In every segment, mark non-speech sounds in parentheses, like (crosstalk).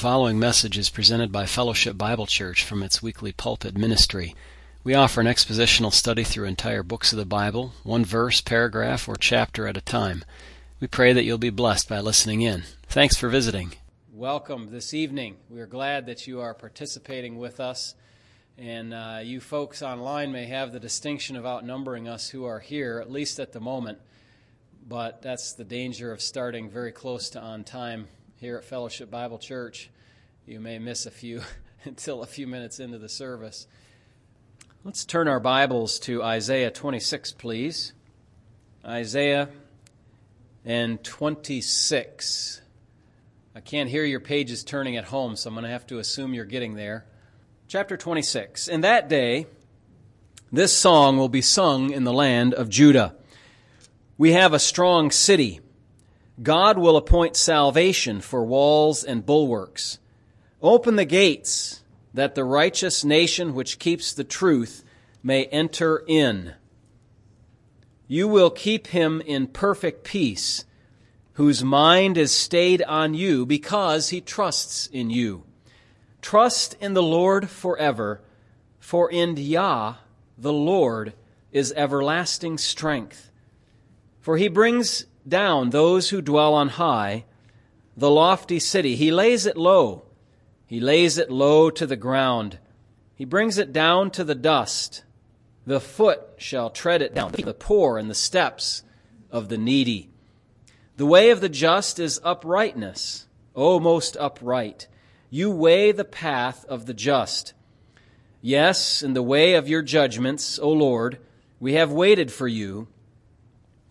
following message is presented by Fellowship Bible Church from its weekly pulpit ministry. We offer an expositional study through entire books of the Bible, one verse, paragraph, or chapter at a time. We pray that you'll be blessed by listening in. Thanks for visiting. Welcome this evening. We are glad that you are participating with us. And uh, you folks online may have the distinction of outnumbering us who are here, at least at the moment. But that's the danger of starting very close to on time here at Fellowship Bible Church. You may miss a few (laughs) until a few minutes into the service. Let's turn our Bibles to Isaiah 26, please. Isaiah and 26. I can't hear your pages turning at home, so I'm going to have to assume you're getting there. Chapter 26. In that day, this song will be sung in the land of Judah. We have a strong city God will appoint salvation for walls and bulwarks. Open the gates that the righteous nation which keeps the truth may enter in. You will keep him in perfect peace, whose mind is stayed on you because he trusts in you. Trust in the Lord forever, for in Yah the Lord is everlasting strength. For he brings down those who dwell on high, the lofty city. He lays it low. He lays it low to the ground. He brings it down to the dust. The foot shall tread it down, the poor and the steps of the needy. The way of the just is uprightness, O most upright. You weigh the path of the just. Yes, in the way of your judgments, O Lord, we have waited for you.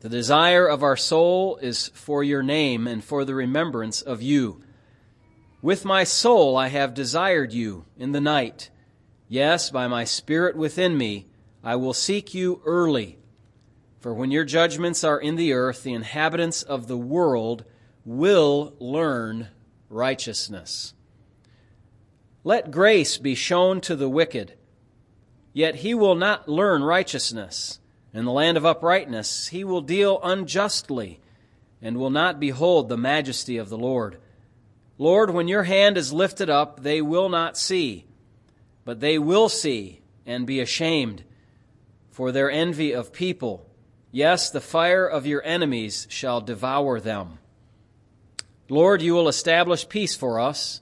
The desire of our soul is for your name and for the remembrance of you. With my soul I have desired you in the night. Yes, by my spirit within me, I will seek you early. For when your judgments are in the earth, the inhabitants of the world will learn righteousness. Let grace be shown to the wicked, yet he will not learn righteousness. In the land of uprightness, he will deal unjustly and will not behold the majesty of the Lord. Lord, when your hand is lifted up, they will not see, but they will see and be ashamed for their envy of people. Yes, the fire of your enemies shall devour them. Lord, you will establish peace for us,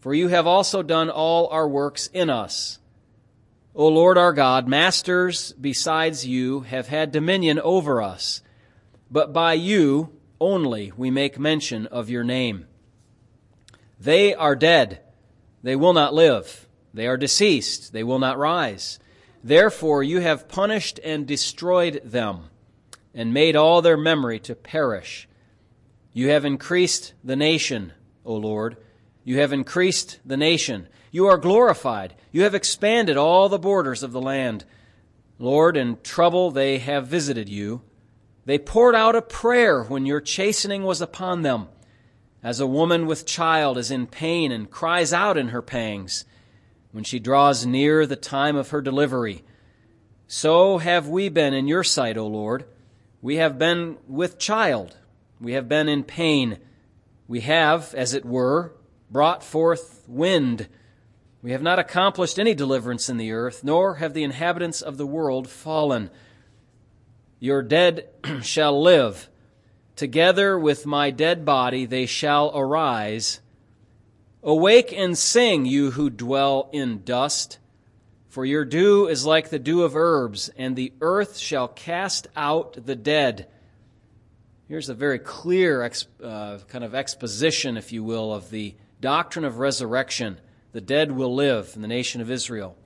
for you have also done all our works in us. O Lord our God, masters besides you have had dominion over us, but by you only we make mention of your name. They are dead, they will not live. They are deceased, they will not rise. Therefore you have punished and destroyed them, and made all their memory to perish. You have increased the nation, O Lord. You have increased the nation. You are glorified. You have expanded all the borders of the land. Lord, in trouble they have visited you. They poured out a prayer when your chastening was upon them, as a woman with child is in pain and cries out in her pangs when she draws near the time of her delivery. So have we been in your sight, O Lord. We have been with child. We have been in pain. We have, as it were, brought forth wind we have not accomplished any deliverance in the earth, nor have the inhabitants of the world fallen. Your dead (clears throat) shall live. Together with my dead body they shall arise. Awake and sing, you who dwell in dust. For your dew is like the dew of herbs, and the earth shall cast out the dead. Here's a very clear uh, kind of exposition, if you will, of the doctrine of resurrection the dead will live in the nation of Israel.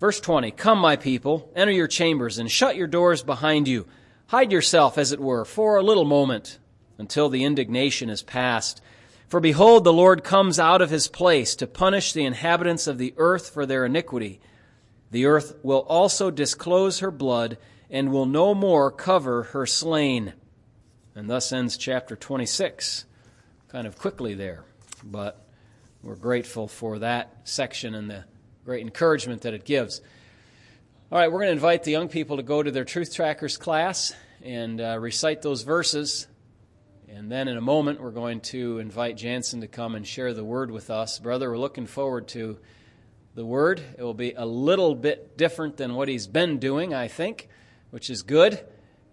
Verse 20 Come, my people, enter your chambers and shut your doors behind you. Hide yourself, as it were, for a little moment until the indignation is past. For behold, the Lord comes out of his place to punish the inhabitants of the earth for their iniquity. The earth will also disclose her blood and will no more cover her slain. And thus ends chapter 26. Kind of quickly there, but we're grateful for that section and the great encouragement that it gives. All right, we're going to invite the young people to go to their Truth Trackers class and uh, recite those verses. And then in a moment, we're going to invite Jansen to come and share the word with us. Brother, we're looking forward to the word. It will be a little bit different than what he's been doing, I think, which is good.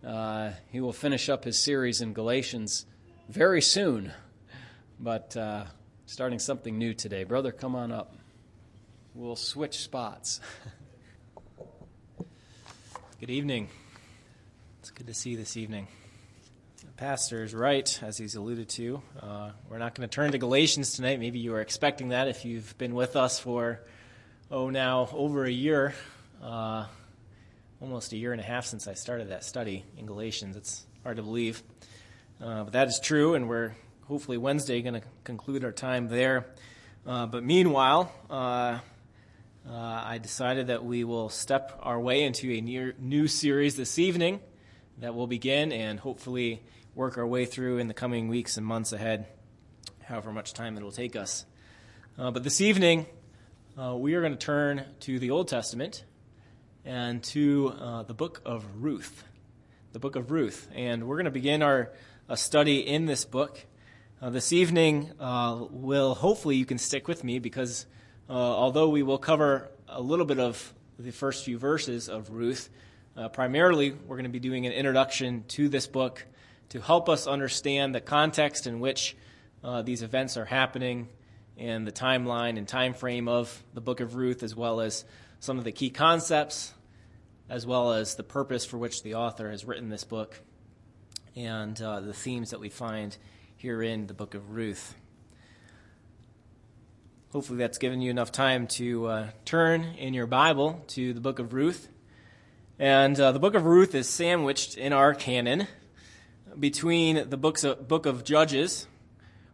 Uh, he will finish up his series in Galatians very soon, but uh, starting something new today. Brother, come on up. We'll switch spots. (laughs) Good evening. It's good to see you this evening. The pastor is right, as he's alluded to. Uh, we're not going to turn to Galatians tonight. Maybe you were expecting that if you've been with us for, oh, now over a year, uh, almost a year and a half since I started that study in Galatians. It's hard to believe. Uh, but that is true, and we're hopefully Wednesday going to conclude our time there. Uh, but meanwhile, uh, uh, I decided that we will step our way into a near, new series this evening that will begin and hopefully work our way through in the coming weeks and months ahead, however much time it will take us. Uh, but this evening, uh, we are going to turn to the Old Testament and to the book of Ruth. The book of Ruth. And we're going to begin our a study in this book. Uh, this evening, uh, will hopefully you can stick with me because uh, although we will cover a little bit of the first few verses of Ruth, uh, primarily we're going to be doing an introduction to this book to help us understand the context in which uh, these events are happening and the timeline and time frame of the book of Ruth, as well as some of the key concepts, as well as the purpose for which the author has written this book, and uh, the themes that we find here in the book of Ruth. Hopefully, that's given you enough time to uh, turn in your Bible to the book of Ruth. And uh, the book of Ruth is sandwiched in our canon between the books of, book of Judges,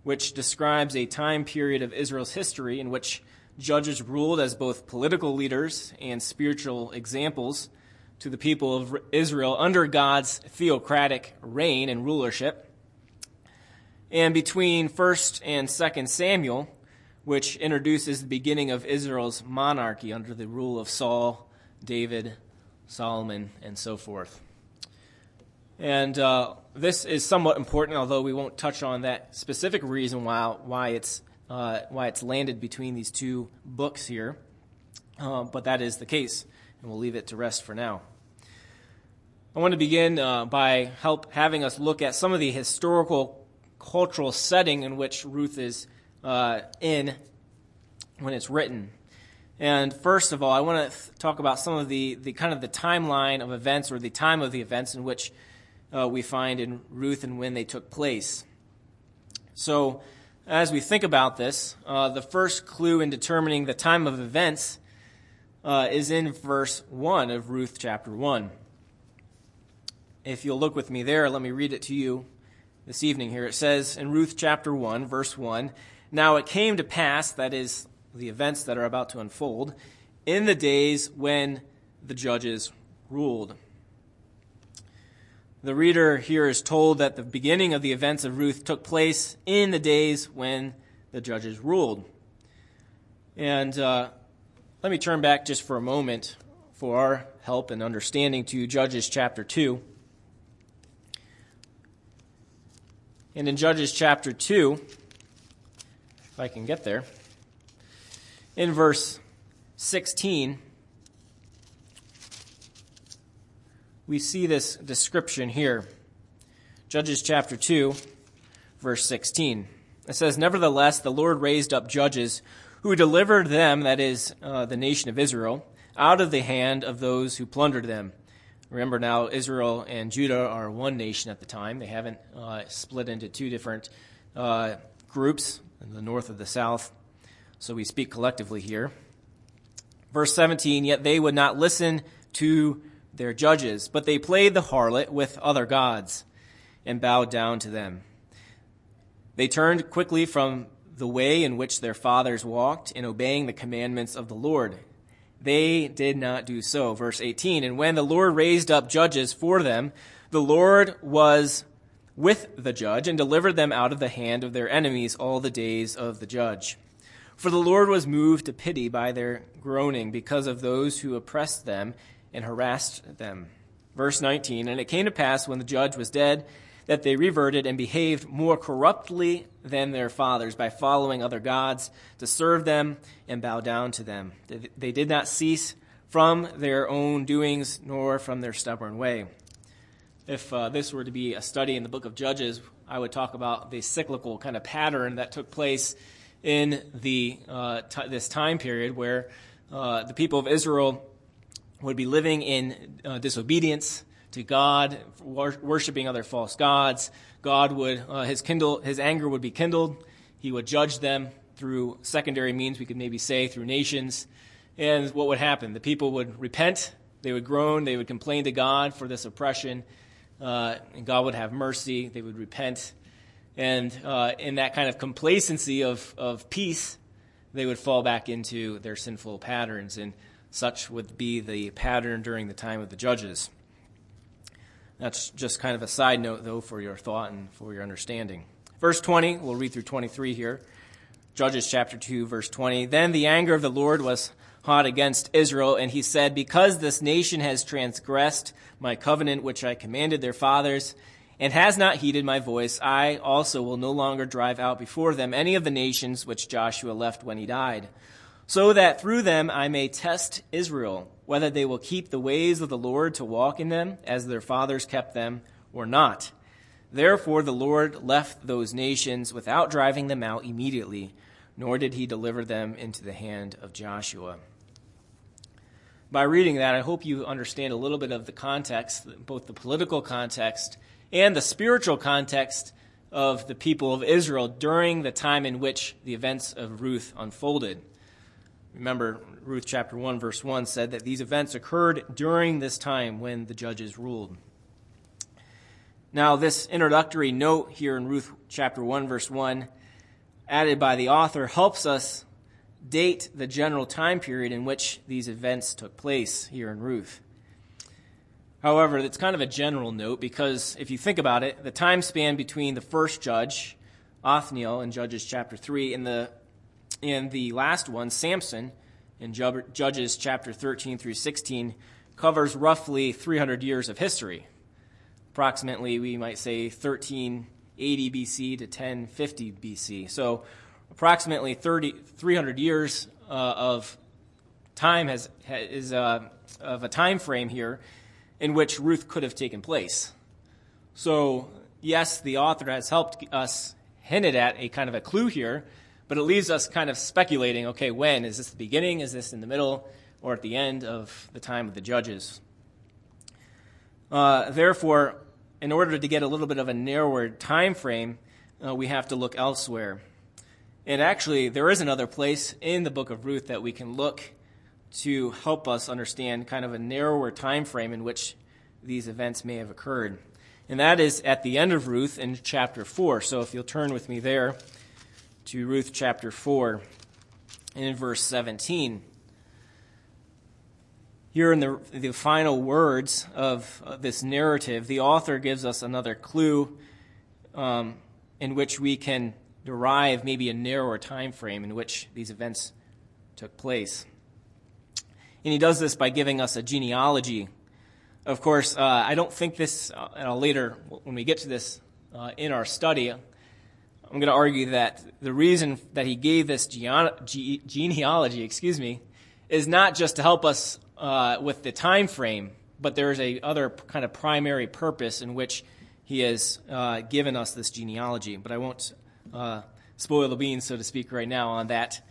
which describes a time period of Israel's history in which judges ruled as both political leaders and spiritual examples to the people of Israel under God's theocratic reign and rulership. And between 1st and 2nd Samuel, which introduces the beginning of Israel's monarchy under the rule of Saul, David, Solomon, and so forth. And uh, this is somewhat important, although we won't touch on that specific reason why, why, it's, uh, why it's landed between these two books here. Uh, but that is the case, and we'll leave it to rest for now. I want to begin uh, by help having us look at some of the historical cultural setting in which Ruth is uh, in when it's written. And first of all, I want to th- talk about some of the, the kind of the timeline of events or the time of the events in which uh, we find in Ruth and when they took place. So, as we think about this, uh, the first clue in determining the time of events uh, is in verse 1 of Ruth chapter 1. If you'll look with me there, let me read it to you this evening here. It says in Ruth chapter 1, verse 1 now it came to pass, that is, the events that are about to unfold, in the days when the judges ruled. The reader here is told that the beginning of the events of Ruth took place in the days when the judges ruled. And uh, let me turn back just for a moment for our help and understanding to Judges chapter 2. And in Judges chapter 2, if I can get there. In verse 16, we see this description here. Judges chapter 2, verse 16. It says, Nevertheless, the Lord raised up judges who delivered them, that is, uh, the nation of Israel, out of the hand of those who plundered them. Remember now, Israel and Judah are one nation at the time. They haven't uh, split into two different uh, groups the north of the south. So we speak collectively here. Verse 17, yet they would not listen to their judges, but they played the harlot with other gods and bowed down to them. They turned quickly from the way in which their fathers walked in obeying the commandments of the Lord. They did not do so. Verse 18, and when the Lord raised up judges for them, the Lord was with the judge and delivered them out of the hand of their enemies all the days of the judge. For the Lord was moved to pity by their groaning because of those who oppressed them and harassed them. Verse 19 And it came to pass when the judge was dead that they reverted and behaved more corruptly than their fathers by following other gods to serve them and bow down to them. They did not cease from their own doings nor from their stubborn way. If uh, this were to be a study in the book of Judges, I would talk about the cyclical kind of pattern that took place in the uh, t- this time period where uh, the people of Israel would be living in uh, disobedience to God, worshiping other false gods. God would uh, his kindle his anger would be kindled. He would judge them through secondary means. We could maybe say through nations. And what would happen? The people would repent. They would groan. They would complain to God for this oppression. Uh, and God would have mercy. They would repent. And uh, in that kind of complacency of, of peace, they would fall back into their sinful patterns. And such would be the pattern during the time of the judges. That's just kind of a side note, though, for your thought and for your understanding. Verse 20, we'll read through 23 here. Judges chapter 2, verse 20. Then the anger of the Lord was hot against Israel, and he said, Because this nation has transgressed my covenant which I commanded their fathers, and has not heeded my voice, I also will no longer drive out before them any of the nations which Joshua left when he died, so that through them I may test Israel whether they will keep the ways of the Lord to walk in them as their fathers kept them or not. Therefore, the Lord left those nations without driving them out immediately, nor did he deliver them into the hand of Joshua. By reading that, I hope you understand a little bit of the context, both the political context and the spiritual context of the people of Israel during the time in which the events of Ruth unfolded. Remember, Ruth chapter 1, verse 1 said that these events occurred during this time when the judges ruled. Now, this introductory note here in Ruth chapter 1, verse 1, added by the author, helps us date the general time period in which these events took place here in Ruth. However, it's kind of a general note because if you think about it, the time span between the first judge, Othniel, in Judges chapter 3, and the and the last one, Samson, in Judges chapter 13 through 16, covers roughly 300 years of history. Approximately, we might say 1380 BC to 1050 BC. So, approximately 30, 300 years uh, of time has, is uh, of a time frame here in which Ruth could have taken place. So, yes, the author has helped us hinted at a kind of a clue here but it leaves us kind of speculating okay, when? Is this the beginning? Is this in the middle? Or at the end of the time of the judges? Uh, therefore, in order to get a little bit of a narrower time frame, uh, we have to look elsewhere. And actually, there is another place in the book of Ruth that we can look to help us understand kind of a narrower time frame in which these events may have occurred. And that is at the end of Ruth in chapter 4. So if you'll turn with me there to Ruth chapter 4 and in verse 17. Here in the, the final words of uh, this narrative, the author gives us another clue um, in which we can derive maybe a narrower time frame in which these events took place. And he does this by giving us a genealogy. Of course, uh, I don't think this, uh, and I'll later, when we get to this uh, in our study, I'm going to argue that the reason that he gave this genealogy, excuse me, is not just to help us uh, with the time frame, but there is a other kind of primary purpose in which he has uh, given us this genealogy. But I won't uh, spoil the beans, so to speak, right now on that.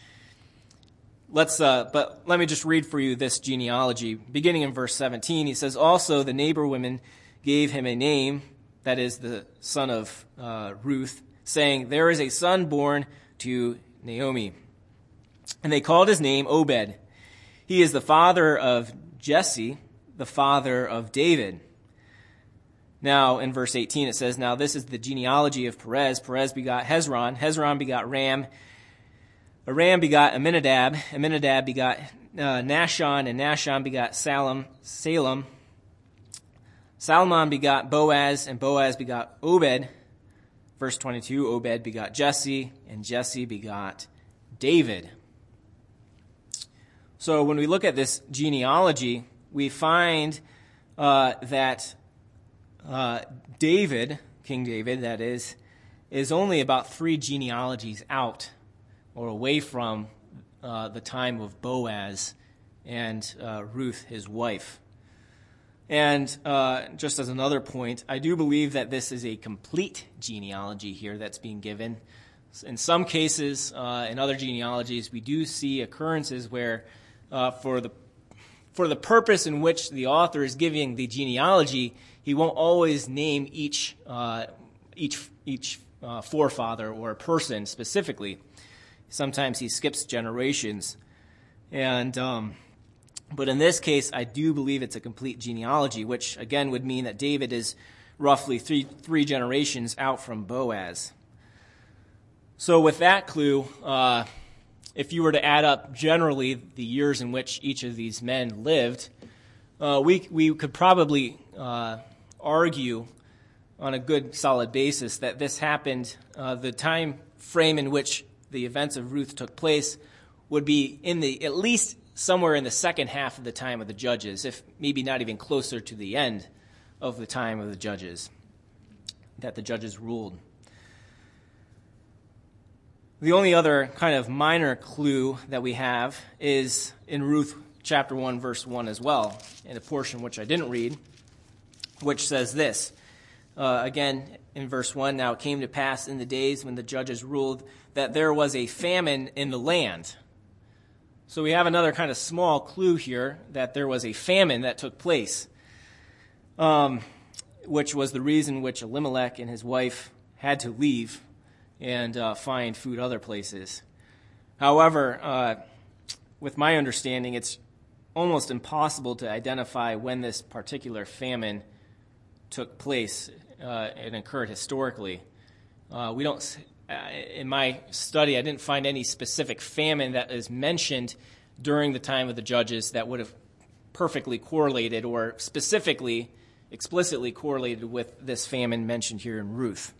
Let's, uh, but let me just read for you this genealogy. Beginning in verse 17, he says, Also the neighbor women gave him a name, that is the son of uh, Ruth saying, There is a son born to Naomi. And they called his name Obed. He is the father of Jesse, the father of David. Now, in verse 18, it says, Now this is the genealogy of Perez. Perez begot Hezron. Hezron begot Ram. Aram begot Amminadab. Amminadab begot uh, Nahshon. And Nahshon begot Salem. Salem. Salmon begot Boaz. And Boaz begot Obed. Verse 22 Obed begot Jesse, and Jesse begot David. So when we look at this genealogy, we find uh, that uh, David King David, that is, is only about three genealogies out or away from uh, the time of Boaz and uh, Ruth, his wife. And uh, just as another point, I do believe that this is a complete genealogy here that's being given. In some cases, uh, in other genealogies, we do see occurrences where, uh, for the for the purpose in which the author is giving the genealogy, he won't always name each uh, each each uh, forefather or person specifically. Sometimes he skips generations, and um, but in this case, I do believe it's a complete genealogy, which again would mean that David is roughly three, three generations out from Boaz. So, with that clue, uh, if you were to add up generally the years in which each of these men lived, uh, we, we could probably uh, argue on a good solid basis that this happened, uh, the time frame in which the events of Ruth took place would be in the at least somewhere in the second half of the time of the judges, if maybe not even closer to the end of the time of the judges, that the judges ruled. The only other kind of minor clue that we have is in Ruth chapter 1, verse 1 as well, in a portion which I didn't read, which says this. Uh, again, in verse 1, now it came to pass in the days when the judges ruled that there was a famine in the land. So we have another kind of small clue here that there was a famine that took place, um, which was the reason which Elimelech and his wife had to leave and uh, find food other places. However, uh, with my understanding, it's almost impossible to identify when this particular famine took place uh, and occurred historically. Uh, we don't uh, in my study, I didn't find any specific famine that is mentioned during the time of the judges that would have perfectly correlated or specifically, explicitly correlated with this famine mentioned here in Ruth.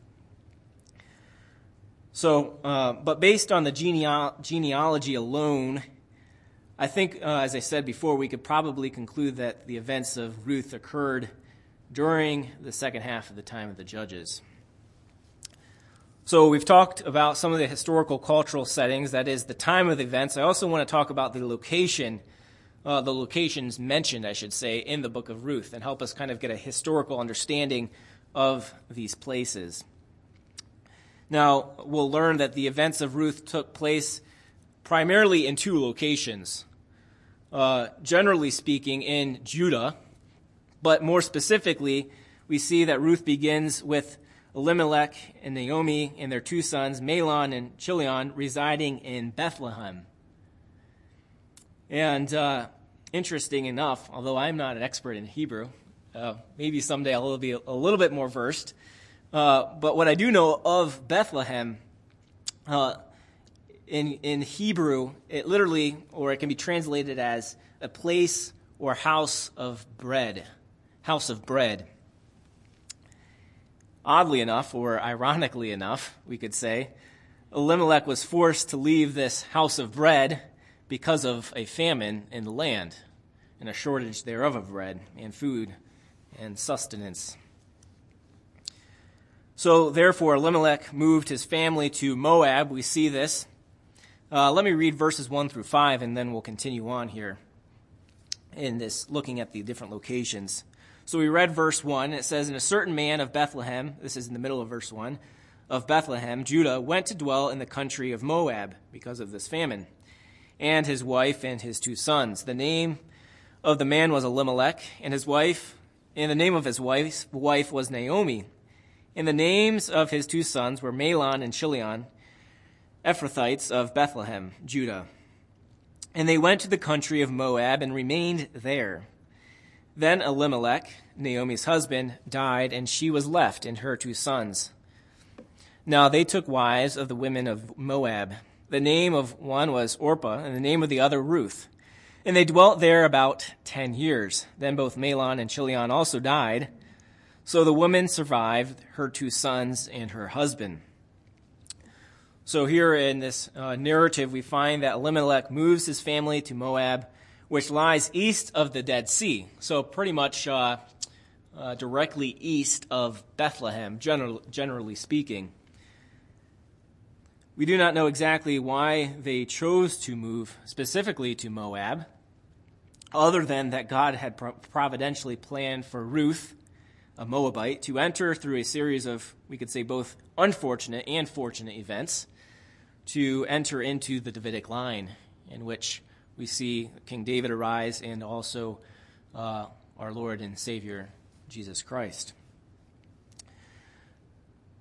So, uh, but based on the geneal- genealogy alone, I think, uh, as I said before, we could probably conclude that the events of Ruth occurred during the second half of the time of the judges. So we've talked about some of the historical cultural settings, that is the time of the events. I also want to talk about the location, uh, the locations mentioned, I should say, in the book of Ruth, and help us kind of get a historical understanding of these places. Now, we'll learn that the events of Ruth took place primarily in two locations. Uh, generally speaking, in Judah, but more specifically, we see that Ruth begins with Elimelech and Naomi and their two sons, Mahlon and Chilion, residing in Bethlehem. And uh, interesting enough, although I'm not an expert in Hebrew, uh, maybe someday I'll be a little bit more versed. Uh, but what I do know of Bethlehem, uh, in, in Hebrew, it literally, or it can be translated as a place or house of bread. House of bread. Oddly enough, or ironically enough, we could say, Elimelech was forced to leave this house of bread because of a famine in the land and a shortage thereof of bread and food and sustenance. So, therefore, Elimelech moved his family to Moab. We see this. Uh, let me read verses 1 through 5, and then we'll continue on here in this, looking at the different locations. So we read verse 1. It says, And a certain man of Bethlehem, this is in the middle of verse 1, of Bethlehem, Judah, went to dwell in the country of Moab because of this famine, and his wife and his two sons. The name of the man was Elimelech, and his wife, and the name of his wife's wife was Naomi. And the names of his two sons were Mahlon and Chilion, Ephrathites of Bethlehem, Judah. And they went to the country of Moab and remained there. Then Elimelech, Naomi's husband, died, and she was left and her two sons. Now they took wives of the women of Moab. The name of one was Orpah, and the name of the other Ruth. And they dwelt there about ten years. Then both Mahlon and Chilion also died. So the woman survived her two sons and her husband. So here in this uh, narrative, we find that Elimelech moves his family to Moab which lies east of the Dead Sea. So, pretty much uh, uh, directly east of Bethlehem, general, generally speaking. We do not know exactly why they chose to move specifically to Moab, other than that God had providentially planned for Ruth, a Moabite, to enter through a series of, we could say, both unfortunate and fortunate events to enter into the Davidic line, in which we see King David arise and also uh, our Lord and Savior, Jesus Christ.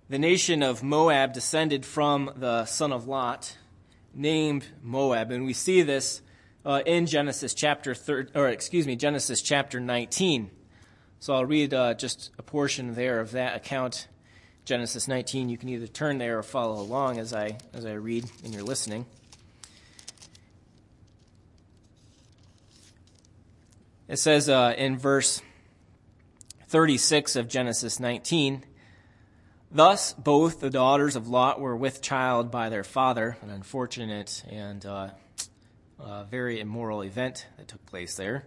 The nation of Moab descended from the son of Lot, named Moab, and we see this uh, in Genesis chapter thir- or excuse me, Genesis chapter 19. So I'll read uh, just a portion there of that account, Genesis 19. You can either turn there or follow along as I as I read and you're listening. It says uh, in verse 36 of Genesis 19. Thus, both the daughters of Lot were with child by their father, an unfortunate and uh, uh, very immoral event that took place there.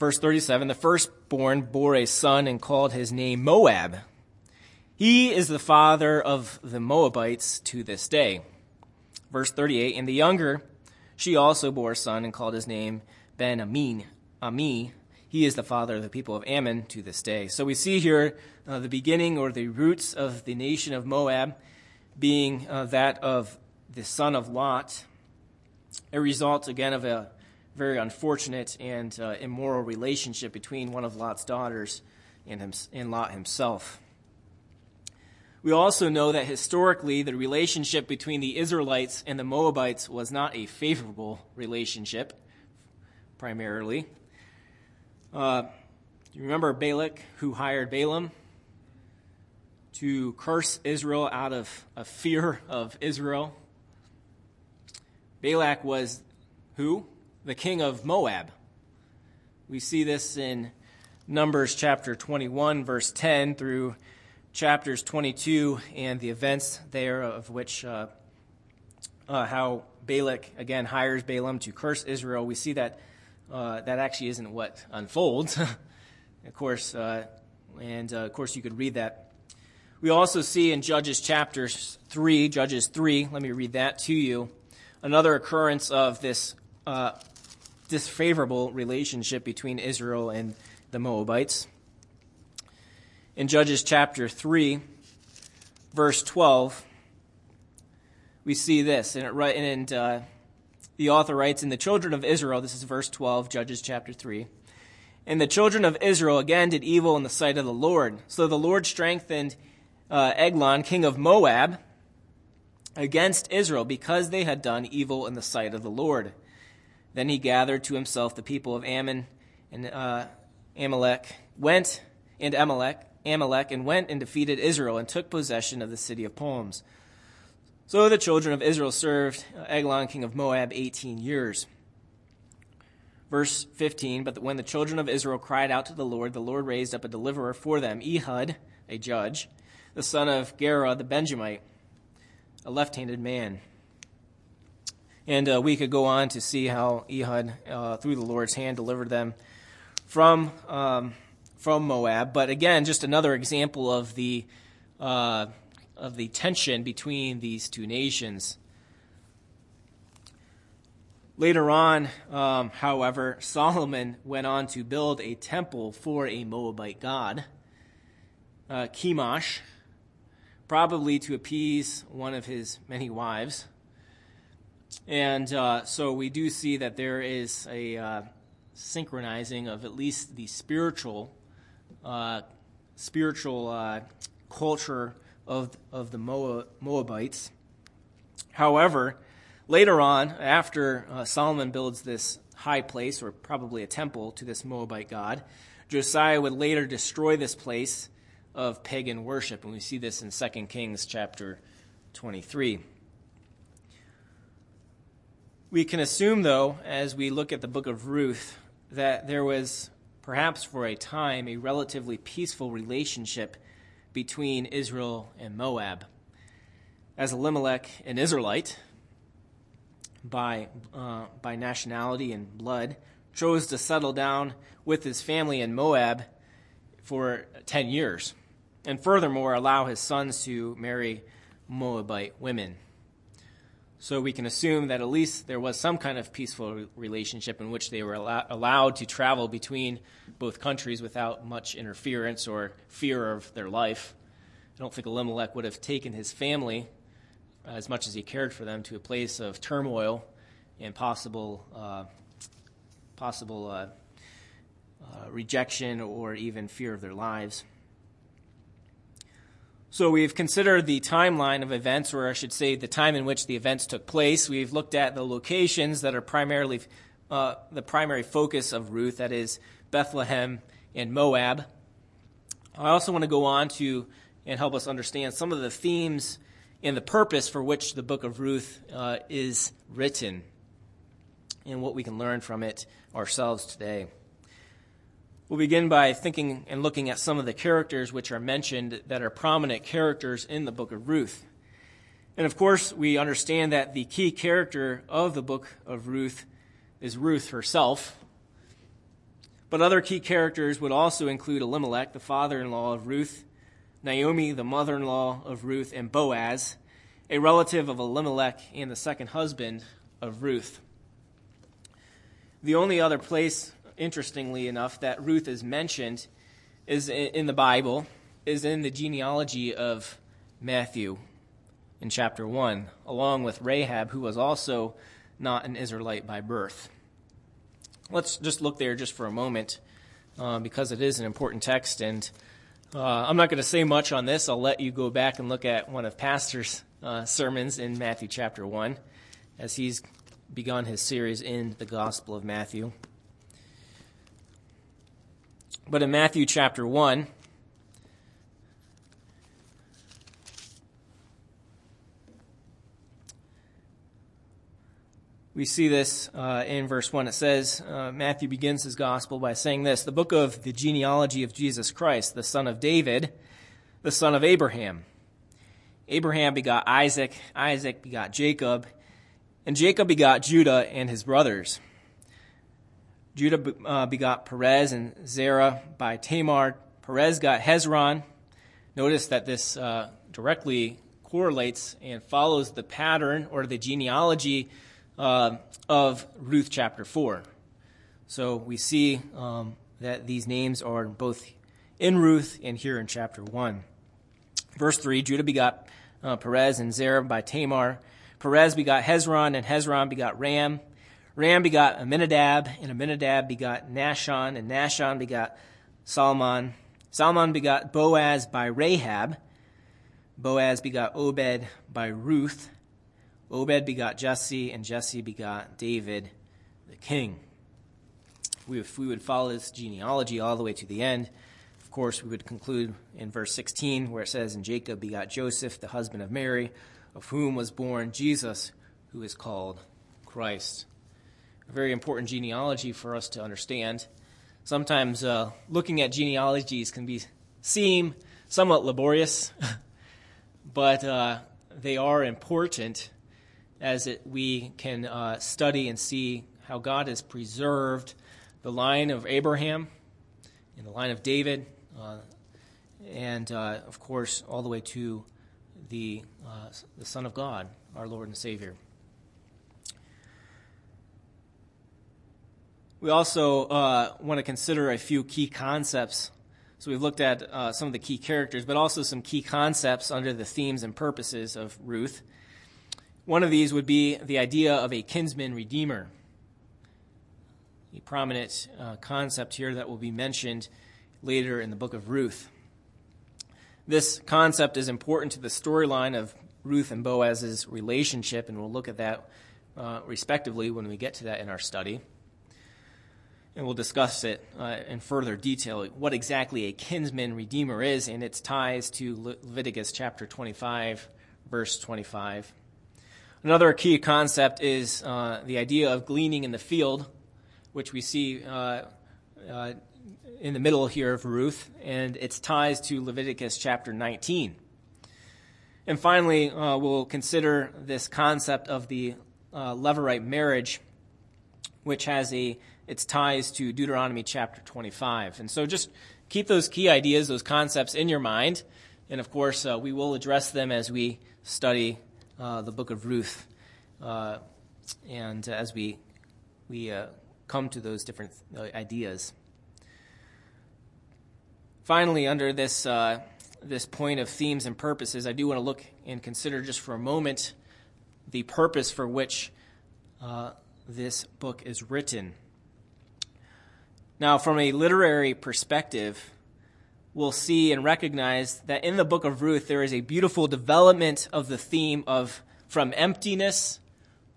Verse 37 The firstborn bore a son and called his name Moab. He is the father of the Moabites to this day. Verse 38 And the younger, she also bore a son and called his name Ben Amin, Ami. He is the father of the people of Ammon to this day. So we see here uh, the beginning or the roots of the nation of Moab being uh, that of the son of Lot, a result again of a very unfortunate and uh, immoral relationship between one of Lot's daughters and, him, and Lot himself. We also know that historically the relationship between the Israelites and the Moabites was not a favorable relationship, primarily. Uh, do you remember Balak who hired Balaam to curse Israel out of a fear of Israel? Balak was who? The king of Moab. We see this in Numbers chapter 21, verse 10 through chapters 22 and the events there of which uh, uh, how Balak again hires Balaam to curse Israel. We see that uh, that actually isn't what unfolds. (laughs) of course, uh, and uh, of course, you could read that. We also see in Judges chapter 3, Judges 3, let me read that to you, another occurrence of this uh, disfavorable relationship between Israel and the Moabites. In Judges chapter 3, verse 12, we see this, and, it, right and uh, the author writes, In the children of Israel, this is verse 12, Judges chapter 3. And the children of Israel again did evil in the sight of the Lord. So the Lord strengthened uh, Eglon, king of Moab, against Israel because they had done evil in the sight of the Lord. Then he gathered to himself the people of Ammon and uh, Amalek, went and Amalek, Amalek, and went and defeated Israel and took possession of the city of palms. So the children of Israel served Eglon, king of Moab, 18 years. Verse 15 But when the children of Israel cried out to the Lord, the Lord raised up a deliverer for them, Ehud, a judge, the son of Gera the Benjamite, a left handed man. And uh, we could go on to see how Ehud, uh, through the Lord's hand, delivered them from, um, from Moab. But again, just another example of the uh, of the tension between these two nations. Later on, um, however, (laughs) Solomon went on to build a temple for a Moabite god, uh, Chemosh, probably to appease one of his many wives. And uh, so we do see that there is a uh, synchronizing of at least the spiritual, uh, spiritual uh, culture of, of the Moabites. However, later on, after uh, Solomon builds this high place, or probably a temple to this Moabite god, Josiah would later destroy this place of pagan worship. And we see this in 2 Kings chapter 23. We can assume, though, as we look at the book of Ruth, that there was perhaps for a time a relatively peaceful relationship between Israel and Moab. As Elimelech, an Israelite, by, uh, by nationality and blood, chose to settle down with his family in Moab for 10 years. And furthermore, allow his sons to marry Moabite women. So we can assume that at least there was some kind of peaceful relationship in which they were allow- allowed to travel between both countries without much interference or fear of their life. I don't think Elimelech would have taken his family, as much as he cared for them, to a place of turmoil and possible, uh, possible uh, uh, rejection or even fear of their lives. So we've considered the timeline of events, or I should say the time in which the events took place. We've looked at the locations that are primarily uh, the primary focus of Ruth, that is Bethlehem and Moab. I also want to go on to and help us understand some of the themes and the purpose for which the book of Ruth uh, is written and what we can learn from it ourselves today. We'll begin by thinking and looking at some of the characters which are mentioned that are prominent characters in the book of Ruth. And of course, we understand that the key character of the book of Ruth is Ruth herself. But other key characters would also include Elimelech, the father in law of Ruth, Naomi, the mother in law of Ruth, and Boaz, a relative of Elimelech and the second husband of Ruth. The only other place interestingly enough, that Ruth is mentioned is in the Bible is in the genealogy of Matthew in chapter 1, along with Rahab, who was also not an Israelite by birth. Let's just look there just for a moment uh, because it is an important text. And uh, I'm not going to say much on this. I'll let you go back and look at one of Pastor's uh, sermons in Matthew chapter 1 as he's begun his series in the Gospel of Matthew. But in Matthew chapter 1, we see this uh, in verse 1. It says, uh, Matthew begins his gospel by saying this The book of the genealogy of Jesus Christ, the son of David, the son of Abraham. Abraham begot Isaac, Isaac begot Jacob, and Jacob begot Judah and his brothers. Judah uh, begot Perez and Zerah by Tamar. Perez got Hezron. Notice that this uh, directly correlates and follows the pattern or the genealogy uh, of Ruth chapter 4. So we see um, that these names are both in Ruth and here in chapter 1. Verse 3 Judah begot uh, Perez and Zerah by Tamar. Perez begot Hezron, and Hezron begot Ram. Ram begot Amminadab, and Amminadab begot Nahshon, and Nahshon begot Salmon. Salmon begot Boaz by Rahab. Boaz begot Obed by Ruth. Obed begot Jesse, and Jesse begot David, the king. If we would follow this genealogy all the way to the end, of course, we would conclude in verse 16, where it says, And Jacob begot Joseph, the husband of Mary, of whom was born Jesus, who is called Christ a very important genealogy for us to understand. Sometimes uh, looking at genealogies can be seem somewhat laborious, (laughs) but uh, they are important as it, we can uh, study and see how God has preserved the line of Abraham and the line of David, uh, and uh, of course, all the way to the, uh, the Son of God, our Lord and Savior. We also uh, want to consider a few key concepts. So we've looked at uh, some of the key characters, but also some key concepts under the themes and purposes of Ruth. One of these would be the idea of a kinsman redeemer, a prominent uh, concept here that will be mentioned later in the book of Ruth. This concept is important to the storyline of Ruth and Boaz's relationship, and we'll look at that uh, respectively when we get to that in our study and we'll discuss it uh, in further detail what exactly a kinsman redeemer is and its ties to Le- Leviticus chapter 25, verse 25. Another key concept is uh, the idea of gleaning in the field, which we see uh, uh in the middle here of Ruth, and its ties to Leviticus chapter 19. And finally, uh, we'll consider this concept of the uh, Levirate marriage, which has a its ties to Deuteronomy chapter 25. And so, just keep those key ideas, those concepts in your mind. And of course, uh, we will address them as we study uh, the book of Ruth uh, and as we, we uh, come to those different uh, ideas. Finally, under this, uh, this point of themes and purposes, I do want to look and consider just for a moment the purpose for which this book is written. Now, from a literary perspective, we'll see and recognize that in the book of Ruth, there is a beautiful development of the theme of from emptiness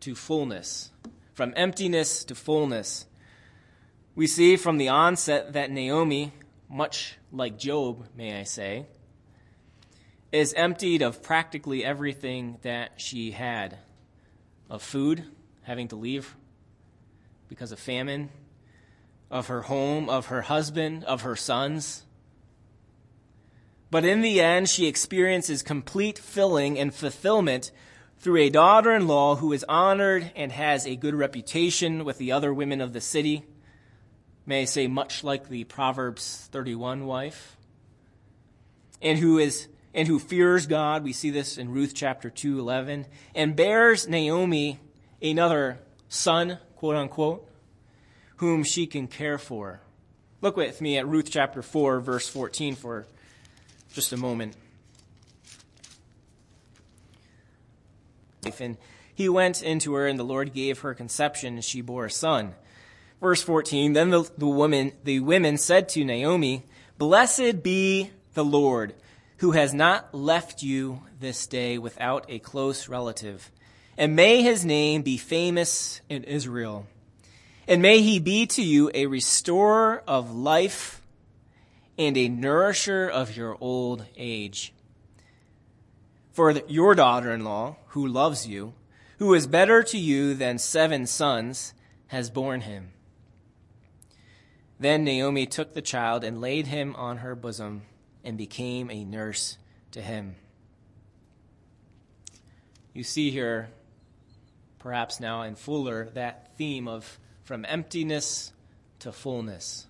to fullness. From emptiness to fullness. We see from the onset that Naomi, much like Job, may I say, is emptied of practically everything that she had of food, having to leave because of famine, of her home, of her husband, of her sons. But in the end, she experiences complete filling and fulfillment through a daughter in law who is honored and has a good reputation with the other women of the city. May I say, much like the Proverbs 31 wife, and who is and who fears God. We see this in Ruth chapter 2, 11, and bears Naomi another son, quote unquote, whom she can care for. Look with me at Ruth chapter 4, verse 14 for just a moment. And he went into her, and the Lord gave her conception, and she bore a son. Verse 14 Then the, the, woman, the women said to Naomi, Blessed be the Lord, who has not left you this day without a close relative. And may his name be famous in Israel. And may he be to you a restorer of life and a nourisher of your old age. For your daughter in law, who loves you, who is better to you than seven sons, has borne him. Then Naomi took the child and laid him on her bosom and became a nurse to him. You see here, perhaps now in fuller, that theme of from emptiness to fullness.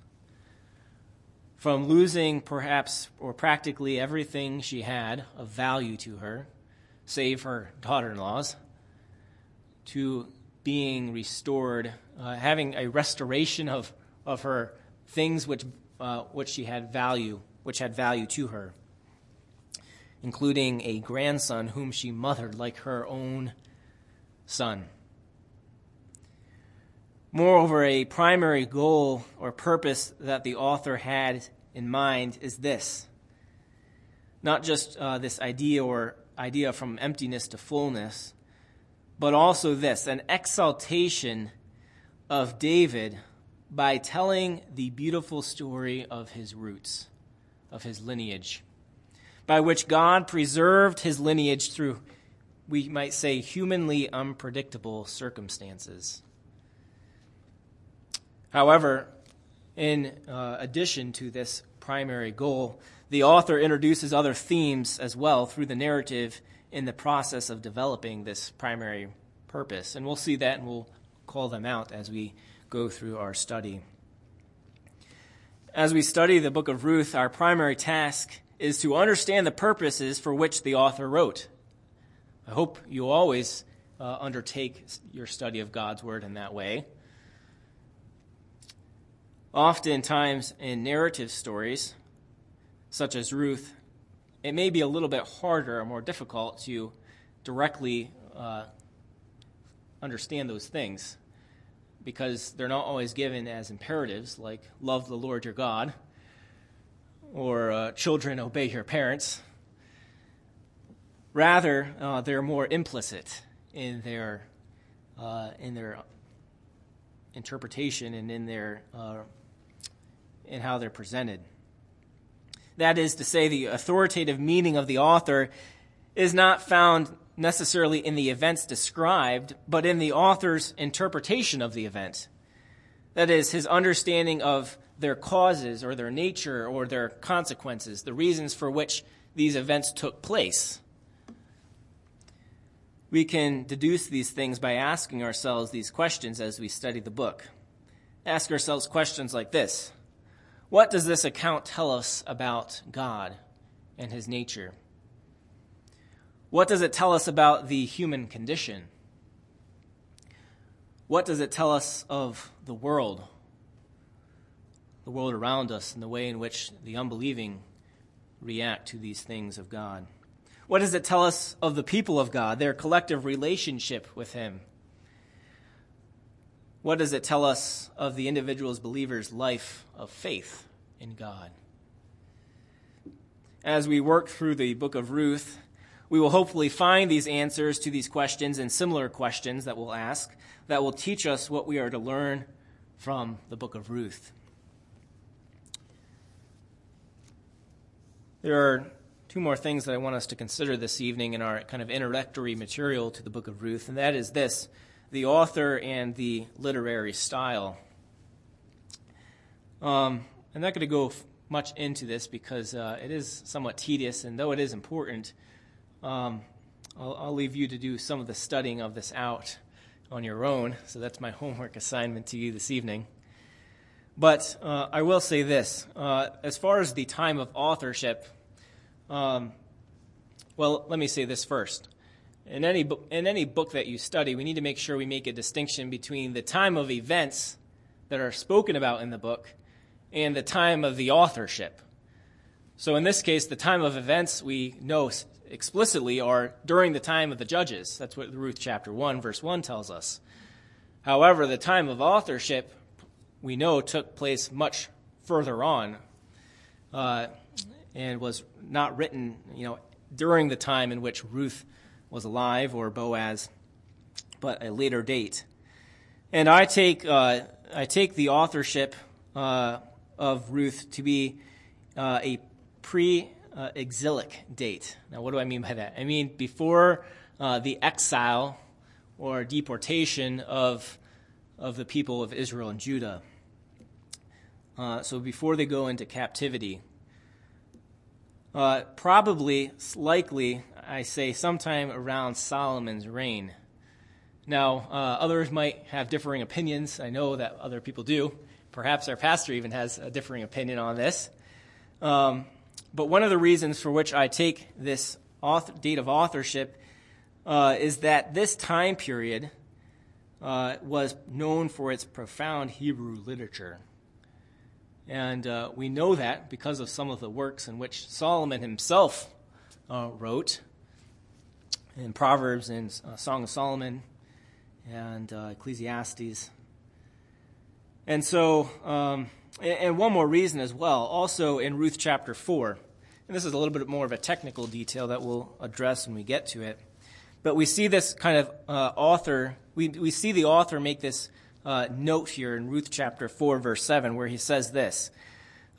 From losing perhaps or practically everything she had of value to her, save her daughter in laws, to being restored, uh, having a restoration of, of her things which, uh, which she had value, which had value to her, including a grandson whom she mothered like her own son. Moreover, a primary goal or purpose that the author had in mind is this not just uh, this idea or idea from emptiness to fullness, but also this an exaltation of David by telling the beautiful story of his roots, of his lineage, by which God preserved his lineage through, we might say, humanly unpredictable circumstances. However, in uh, addition to this primary goal, the author introduces other themes as well through the narrative in the process of developing this primary purpose. And we'll see that and we'll call them out as we go through our study. As we study the book of Ruth, our primary task is to understand the purposes for which the author wrote. I hope you always uh, undertake your study of God's word in that way. Oftentimes, in narrative stories, such as Ruth, it may be a little bit harder or more difficult to directly uh, understand those things because they're not always given as imperatives like love the Lord your God or uh, children obey your parents. Rather, uh, they're more implicit in their, uh, in their interpretation and in their uh, in how they're presented. That is to say, the authoritative meaning of the author is not found necessarily in the events described, but in the author's interpretation of the event. That is, his understanding of their causes or their nature or their consequences, the reasons for which these events took place. We can deduce these things by asking ourselves these questions as we study the book. Ask ourselves questions like this What does this account tell us about God and his nature? What does it tell us about the human condition? What does it tell us of the world, the world around us, and the way in which the unbelieving react to these things of God? What does it tell us of the people of God, their collective relationship with Him? What does it tell us of the individual's believer's life of faith in God? As we work through the book of Ruth, we will hopefully find these answers to these questions and similar questions that we'll ask that will teach us what we are to learn from the book of Ruth. There are two more things that I want us to consider this evening in our kind of introductory material to the book of Ruth, and that is this the author and the literary style. Um, I'm not going to go f- much into this because uh, it is somewhat tedious, and though it is important, um, I'll, I'll, leave you to do some of the studying of this out on your own. So that's my homework assignment to you this evening. But uh, I will say this uh, as far as the time of authorship, um, well, let me say this first. In any, book, in any book that you study, we need to make sure we make a distinction between the time of events that are spoken about in the book and the time of the authorship. So in this case, the time of events we know explicitly are during the time of the judges. That's what Ruth chapter 1, verse 1 tells us. However, the time of authorship we know took place much further on uh, and was not written, you know, during the time in which Ruth was alive or Boaz, but a later date. And I take, uh, I take the authorship uh, of Ruth to be uh, a pre exilic date. Now, what do I mean by that? I mean before uh, the exile or deportation of, of the people of Israel and Judah. Uh, so before they go into captivity. Uh, probably, likely, I say sometime around Solomon's reign. Now, uh, others might have differing opinions. I know that other people do. Perhaps our pastor even has a differing opinion on this. Um, but one of the reasons for which I take this author, date of authorship uh, is that this time period uh, was known for its profound Hebrew literature. And uh, we know that because of some of the works in which Solomon himself uh, wrote in Proverbs and uh, Song of Solomon and uh, Ecclesiastes. And so, um, and one more reason as well, also in Ruth chapter 4. And this is a little bit more of a technical detail that we'll address when we get to it. But we see this kind of uh, author, we, we see the author make this uh, note here in Ruth chapter 4, verse 7, where he says this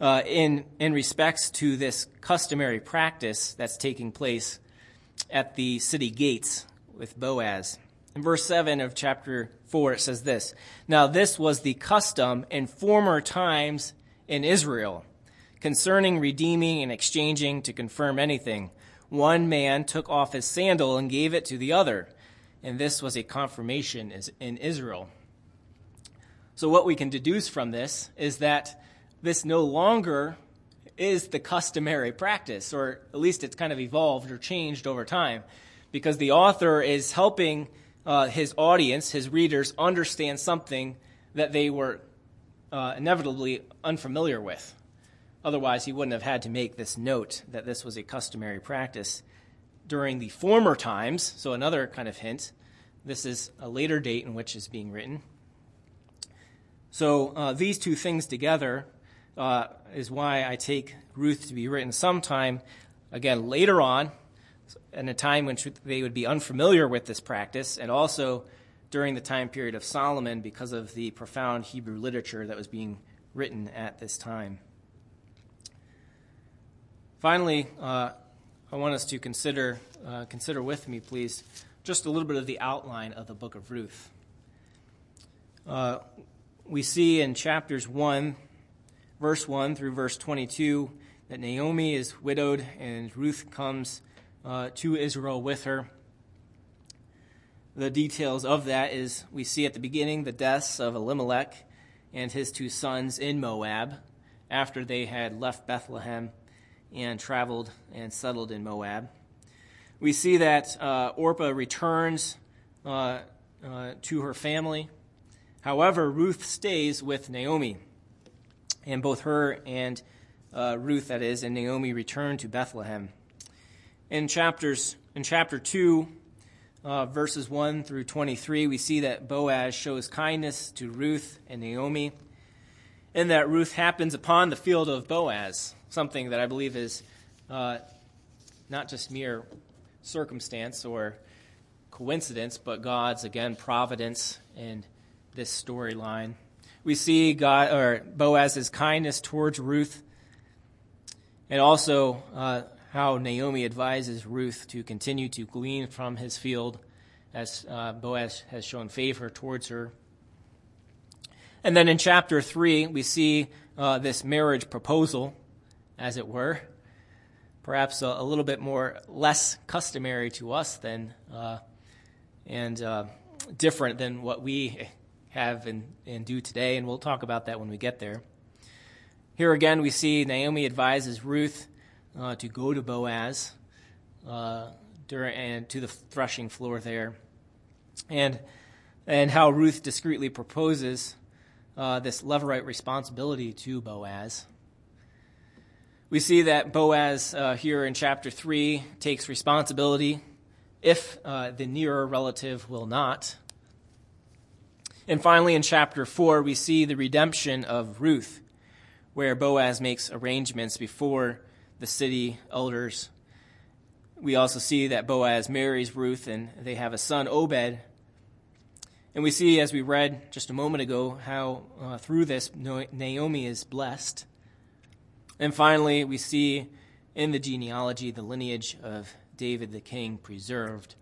uh, in, in respects to this customary practice that's taking place at the city gates with Boaz. In verse 7 of chapter 4, it says this Now, this was the custom in former times in Israel concerning redeeming and exchanging to confirm anything. One man took off his sandal and gave it to the other, and this was a confirmation in Israel. So, what we can deduce from this is that this no longer is the customary practice, or at least it's kind of evolved or changed over time, because the author is helping uh, his audience, his readers, understand something that they were uh, inevitably unfamiliar with. Otherwise, he wouldn't have had to make this note that this was a customary practice during the former times. So, another kind of hint this is a later date in which it's being written. So, uh, these two things together uh, is why I take Ruth to be written sometime, again, later on, in a time when they would be unfamiliar with this practice, and also during the time period of Solomon because of the profound Hebrew literature that was being written at this time. Finally, uh, I want us to consider, uh, consider with me, please, just a little bit of the outline of the book of Ruth. Uh, we see in chapters 1 verse 1 through verse 22 that Naomi is widowed and Ruth comes uh, to Israel with her. The details of that is we see at the beginning the deaths of Elimelech and his two sons in Moab after they had left Bethlehem and traveled and settled in Moab. We see that uh, Orpah returns uh, uh, to her family. However, Ruth stays with Naomi. And both her and uh, Ruth, that is, and Naomi return to Bethlehem. In chapters in chapter two, uh, verses one through twenty-three, we see that Boaz shows kindness to Ruth and Naomi, and that Ruth happens upon the field of Boaz, something that I believe is uh, not just mere circumstance or coincidence, but God's again providence in this storyline. We see God or Boaz's kindness towards Ruth, and also uh, how Naomi advises Ruth to continue to glean from his field, as uh, Boaz has shown favor towards her. And then in chapter three, we see uh, this marriage proposal, as it were, perhaps a, a, little bit more less customary to us than uh, and uh, different than what we have and, and do today, and we'll talk about that when we get there. Here again, we see Naomi advises Ruth uh, to go to Boaz uh, during and to the threshing floor there, and and how Ruth discreetly proposes uh, this levirate responsibility to Boaz. We see that Boaz uh, here in chapter three takes responsibility if uh, the nearer relative will not. And finally, in chapter 4, we see the redemption of Ruth, where Boaz makes arrangements before the city elders. We also see that Boaz marries Ruth and they have a son, Obed. And we see, as we read just a moment ago, how uh, through this Naomi is blessed. And finally, we see in the genealogy the lineage of David the king preserved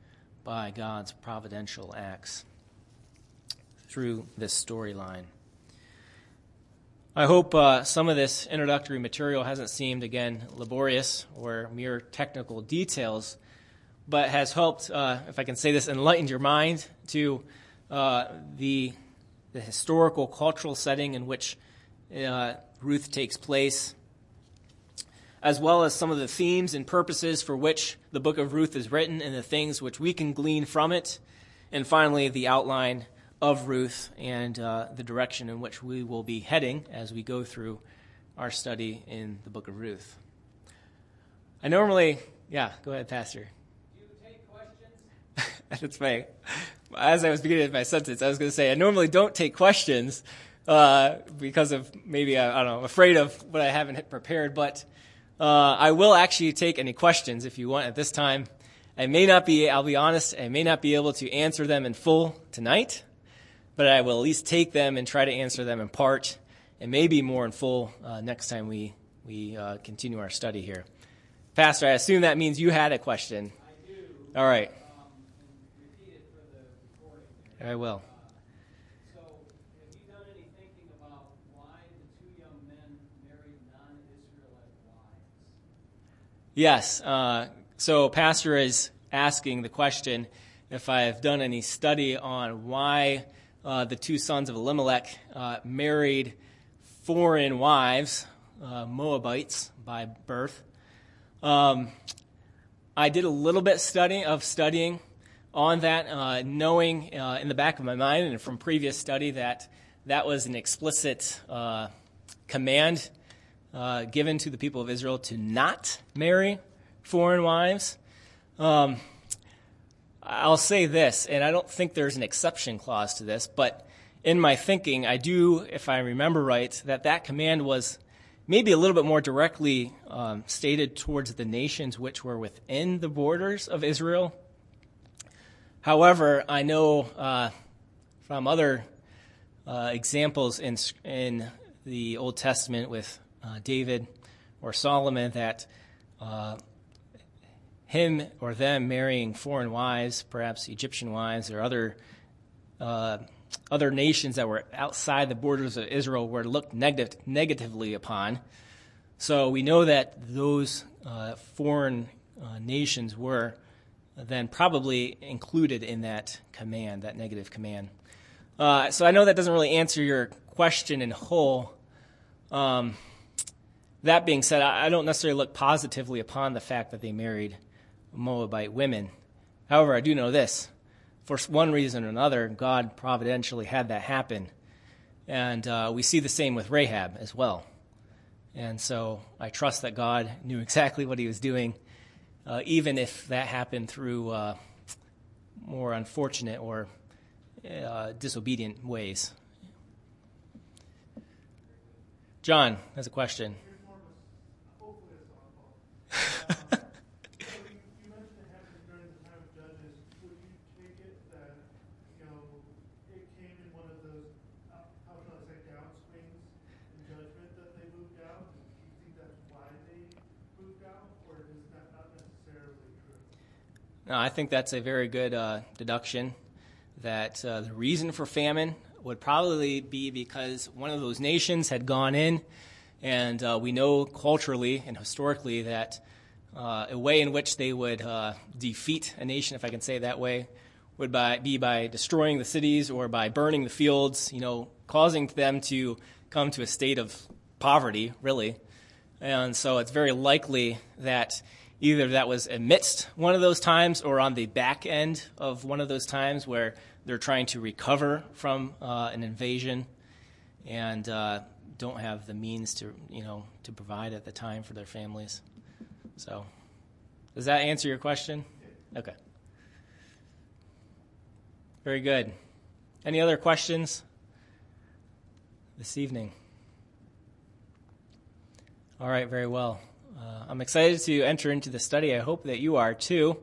by God's providential acts through this storyline. I hope uh, some of this introductory material hasn't seemed, again, laborious or mere technical details, but has helped, uh, if I can say this, enlightened your mind to uh, the, the historical, cultural setting in which uh, Ruth takes place, as well as some of the themes and purposes for which the book of Ruth is written and the things which we can glean from it, and finally, the outline of Ruth and uh, the direction in which we will be heading as we go through our study in the book of Ruth. I normally, yeah, go ahead, Pastor. Do you take questions? (laughs) That's funny. As I was beginning my sentence, I was going to say I normally don't take questions uh, because of maybe I, I, don't know, afraid of what I haven't prepared, but uh, I will actually take any questions if you want at this time. I may not be, I'll be honest, I may not be able to answer them in full tonight but I will at least take them and try to answer them in part, and maybe more in full uh, next time we we uh, continue our study here. Pastor, I assume that means you had a question. I do. All right. Um, repeat it for the. I will. So, have you done any thinking about why the two young men married non-Israelite wives? Yes. Uh, so, Pastor is asking the question if I have done any study on why uh, the two sons of Elimelech uh, married foreign wives, uh, Moabites by birth. Um, I did a little bit study of studying on that, uh, knowing uh, in the back of my mind and from previous study that that was an explicit uh, command given to the people of Israel to not marry foreign wives. Um, I'll say this, and I don't think there's an exception clause to this, but in my thinking, I do, if I remember right, that that command was maybe a little bit more directly um, stated towards the nations which were within the borders of Israel. However, I know uh, from other uh, examples in, in the Old Testament with uh, David or Solomon that uh, him or them marrying foreign wives, perhaps Egyptian wives or other uh, other nations that were outside the borders of Israel were looked negative, negatively upon. So we know that those uh, foreign uh, nations were then probably included in that command, that negative command. Uh, so I know that doesn't really answer your question in whole. Um, that being said, I don't necessarily look positively upon the fact that they married Moabite women. However, I do know this. For one reason or another, God providentially had that happen. And uh, we see the same with Rahab as well. And so I trust that God knew (laughs) exactly what he was doing, uh, even if that happened through uh, more unfortunate or uh, disobedient ways. John has a question. No, I think that's a very good uh, deduction. That uh, the reason for famine would probably be because one of those nations had gone in, and uh, we know culturally and historically that uh, a way in which they would uh, defeat a nation, if I can say that way, would by, be by destroying the cities or by burning the fields, you know, causing them to come to a state of poverty, really. And so it's very likely that either that was amidst one of those times or on the back end of one of those times where they're trying to recover from uh, an invasion and uh, don't have the means to you know to provide at the time for their families. So, does that answer your question? Okay. Very good. Any other questions this evening? All right, very well. Uh, I'm excited to enter into the study. I hope that you are too,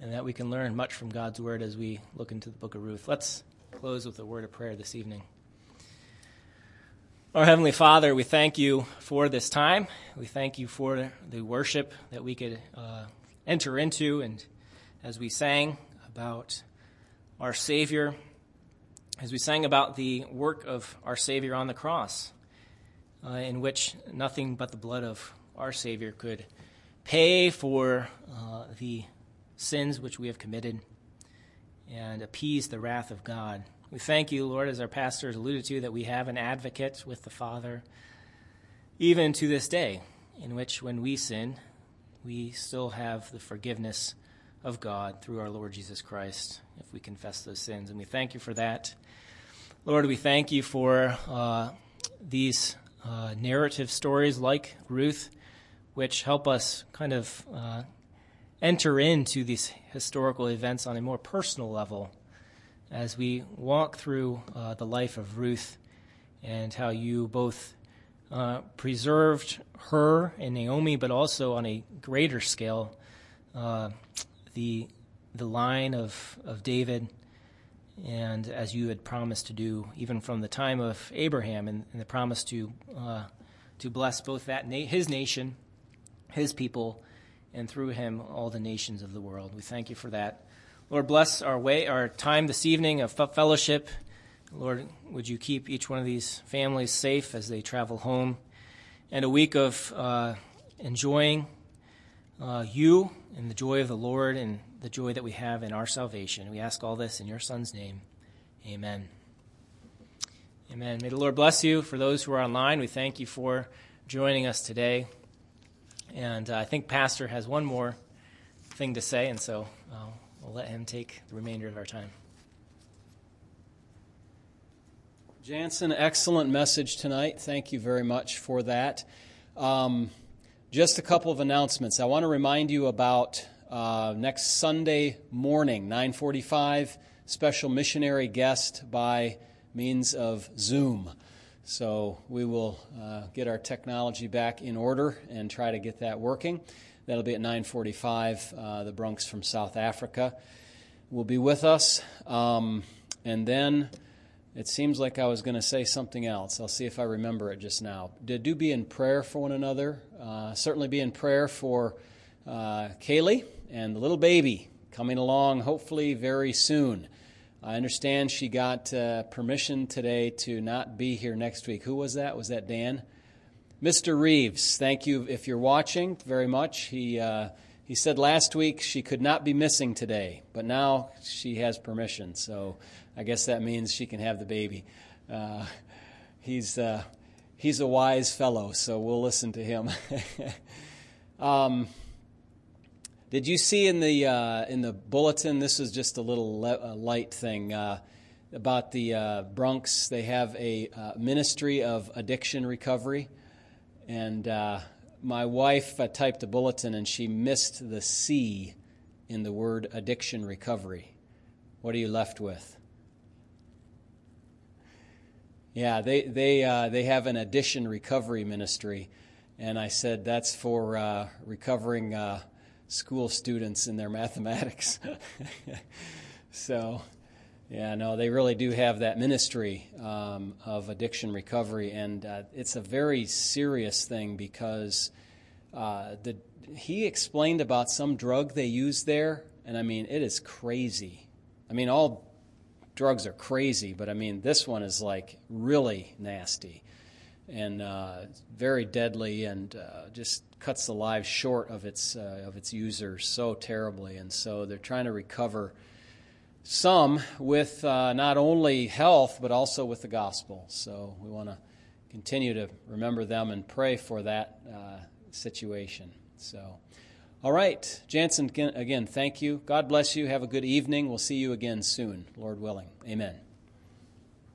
and that we can learn much from God's Word as we look into the book of Ruth. Let's close with a word of prayer this evening. Our Heavenly Father, we thank you for this time. We thank you for the worship that we could uh, enter into, and as we sang about our Savior, as we sang about the work of our Savior on the cross, uh, in which nothing but the blood of our Savior could pay for uh, the sins which we have committed and appease the wrath of God. We thank you, Lord, as our pastor has alluded to, that we have an advocate with the Father, even to this day, in which when we sin, we still have the forgiveness of God through our Lord Jesus Christ if we confess those sins. And we thank you for that. Lord, we thank you for uh, these uh, narrative stories like Ruth which help us kind of uh, enter into these historical events on a more personal level as we walk through uh, the life of Ruth and how you both uh, preserved her and Naomi, but also on a greater scale, uh, the the line of, of David, and as you had promised to do, even from the time of Abraham, and, and the promise to uh, to bless both that na- his nation his people, and through him all the nations of the world. We thank you for that. Lord, bless our way, our time this evening of fellowship. Lord, would you keep each one of these families safe as they travel home, and a week of uh, enjoying uh, you and the joy of the Lord and the joy that we have in our salvation. We ask all this in your Son's name. Amen. Amen. May the Lord bless you. For those who are online, we thank you for joining us today. And uh, I think Pastor has one more thing to say, and so uh, we'll let him take the remainder of our time. Jansen, excellent message tonight. Thank you very much for that. Um, just a couple of announcements. I want to remind you about uh, next Sunday morning, 9:45, special missionary guest by means of Zoom. So we will uh, get our technology back in order and try to get that working. That'll be at 9:45. Uh, the Bronx from South Africa will be with us, um, and then it seems like I was going to say something else. I'll see if I remember it just now. Do be in prayer for one another. Uh, certainly be in prayer for uh, Kaylee and the little baby coming along, hopefully very soon. I understand she got uh, permission today to not be here next week. Who was that? Was that Dan? Mr. Reeves, thank you if you're watching very much. He, uh, he said last week she could not be missing today, but now she has permission, so I guess that means she can have the baby. Uh, he's, uh, he's a wise fellow, so we'll listen to him. (laughs) um, did you see in the uh, in the bulletin? This is just a little le- light thing uh, about the uh, Bronx. They have a uh, ministry of addiction recovery, and uh, my wife typed a bulletin and she missed the C in the word addiction recovery. What are you left with? Yeah, they they they have an addiction recovery ministry, and I said that's for recovering school students in their (laughs) mathematics. (laughs) so, yeah, no, they really do have that ministry um, of addiction recovery, and uh, it's a very serious thing because uh, the he explained about some drug they use there, and I mean it is crazy. I mean all drugs are crazy, but I mean, this one is like really nasty and uh, very deadly and uh, just cuts the lives short of its, uh, of its users so terribly. And so they're trying to recover some with uh, not only health, but also with the gospel. So we want to continue to remember them and pray for that uh, situation. So. All right, Jansen, again, thank you. God bless you. Have a good evening. We'll see you again soon, Lord willing. Amen.